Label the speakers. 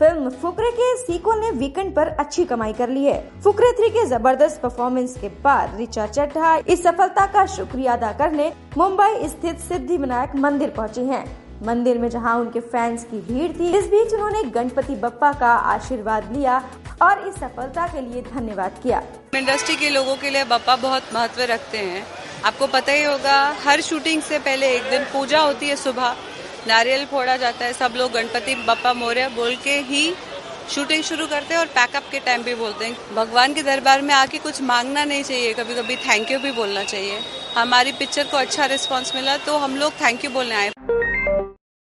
Speaker 1: Film Fukrey के sequel ने weekend पर अच्छी कमाई कर ली है। फुकरे थ्री के ज़बरदस्त परफॉर्मेंस के बाद रिचा चड्ढा इस सफलता का शुक्रिया अदा करने मुंबई स्थित सिद्धि विनायक मंदिर पहुँची हैं। मंदिर में जहाँ उनके फैंस की भीड़ थी, इस बीच उन्होंने गणपति बप्पा का आशीर्वाद लिया और इस सफलता के लिए धन्यवाद किया।
Speaker 2: इंडस्ट्री के लोगों के लिए बप्पा बहुत महत्व रखते हैं। आपको पता ही होगा, हर शूटिंग से पहले एक दिन पूजा होती है सुबह। नारियल फोड़ा जाता है, सब लोग गणपति बप्पा मोर्य बोल के ही शूटिंग शुरू करते हैं और पैकअप के टाइम भी बोलते हैं। भगवान के दरबार में आके कुछ मांगना नहीं चाहिए कभी कभी थैंक यू भी बोलना चाहिए। हमारी पिक्चर को अच्छा रिस्पॉन्स मिला तो हम लोग थैंक यू बोलने आए।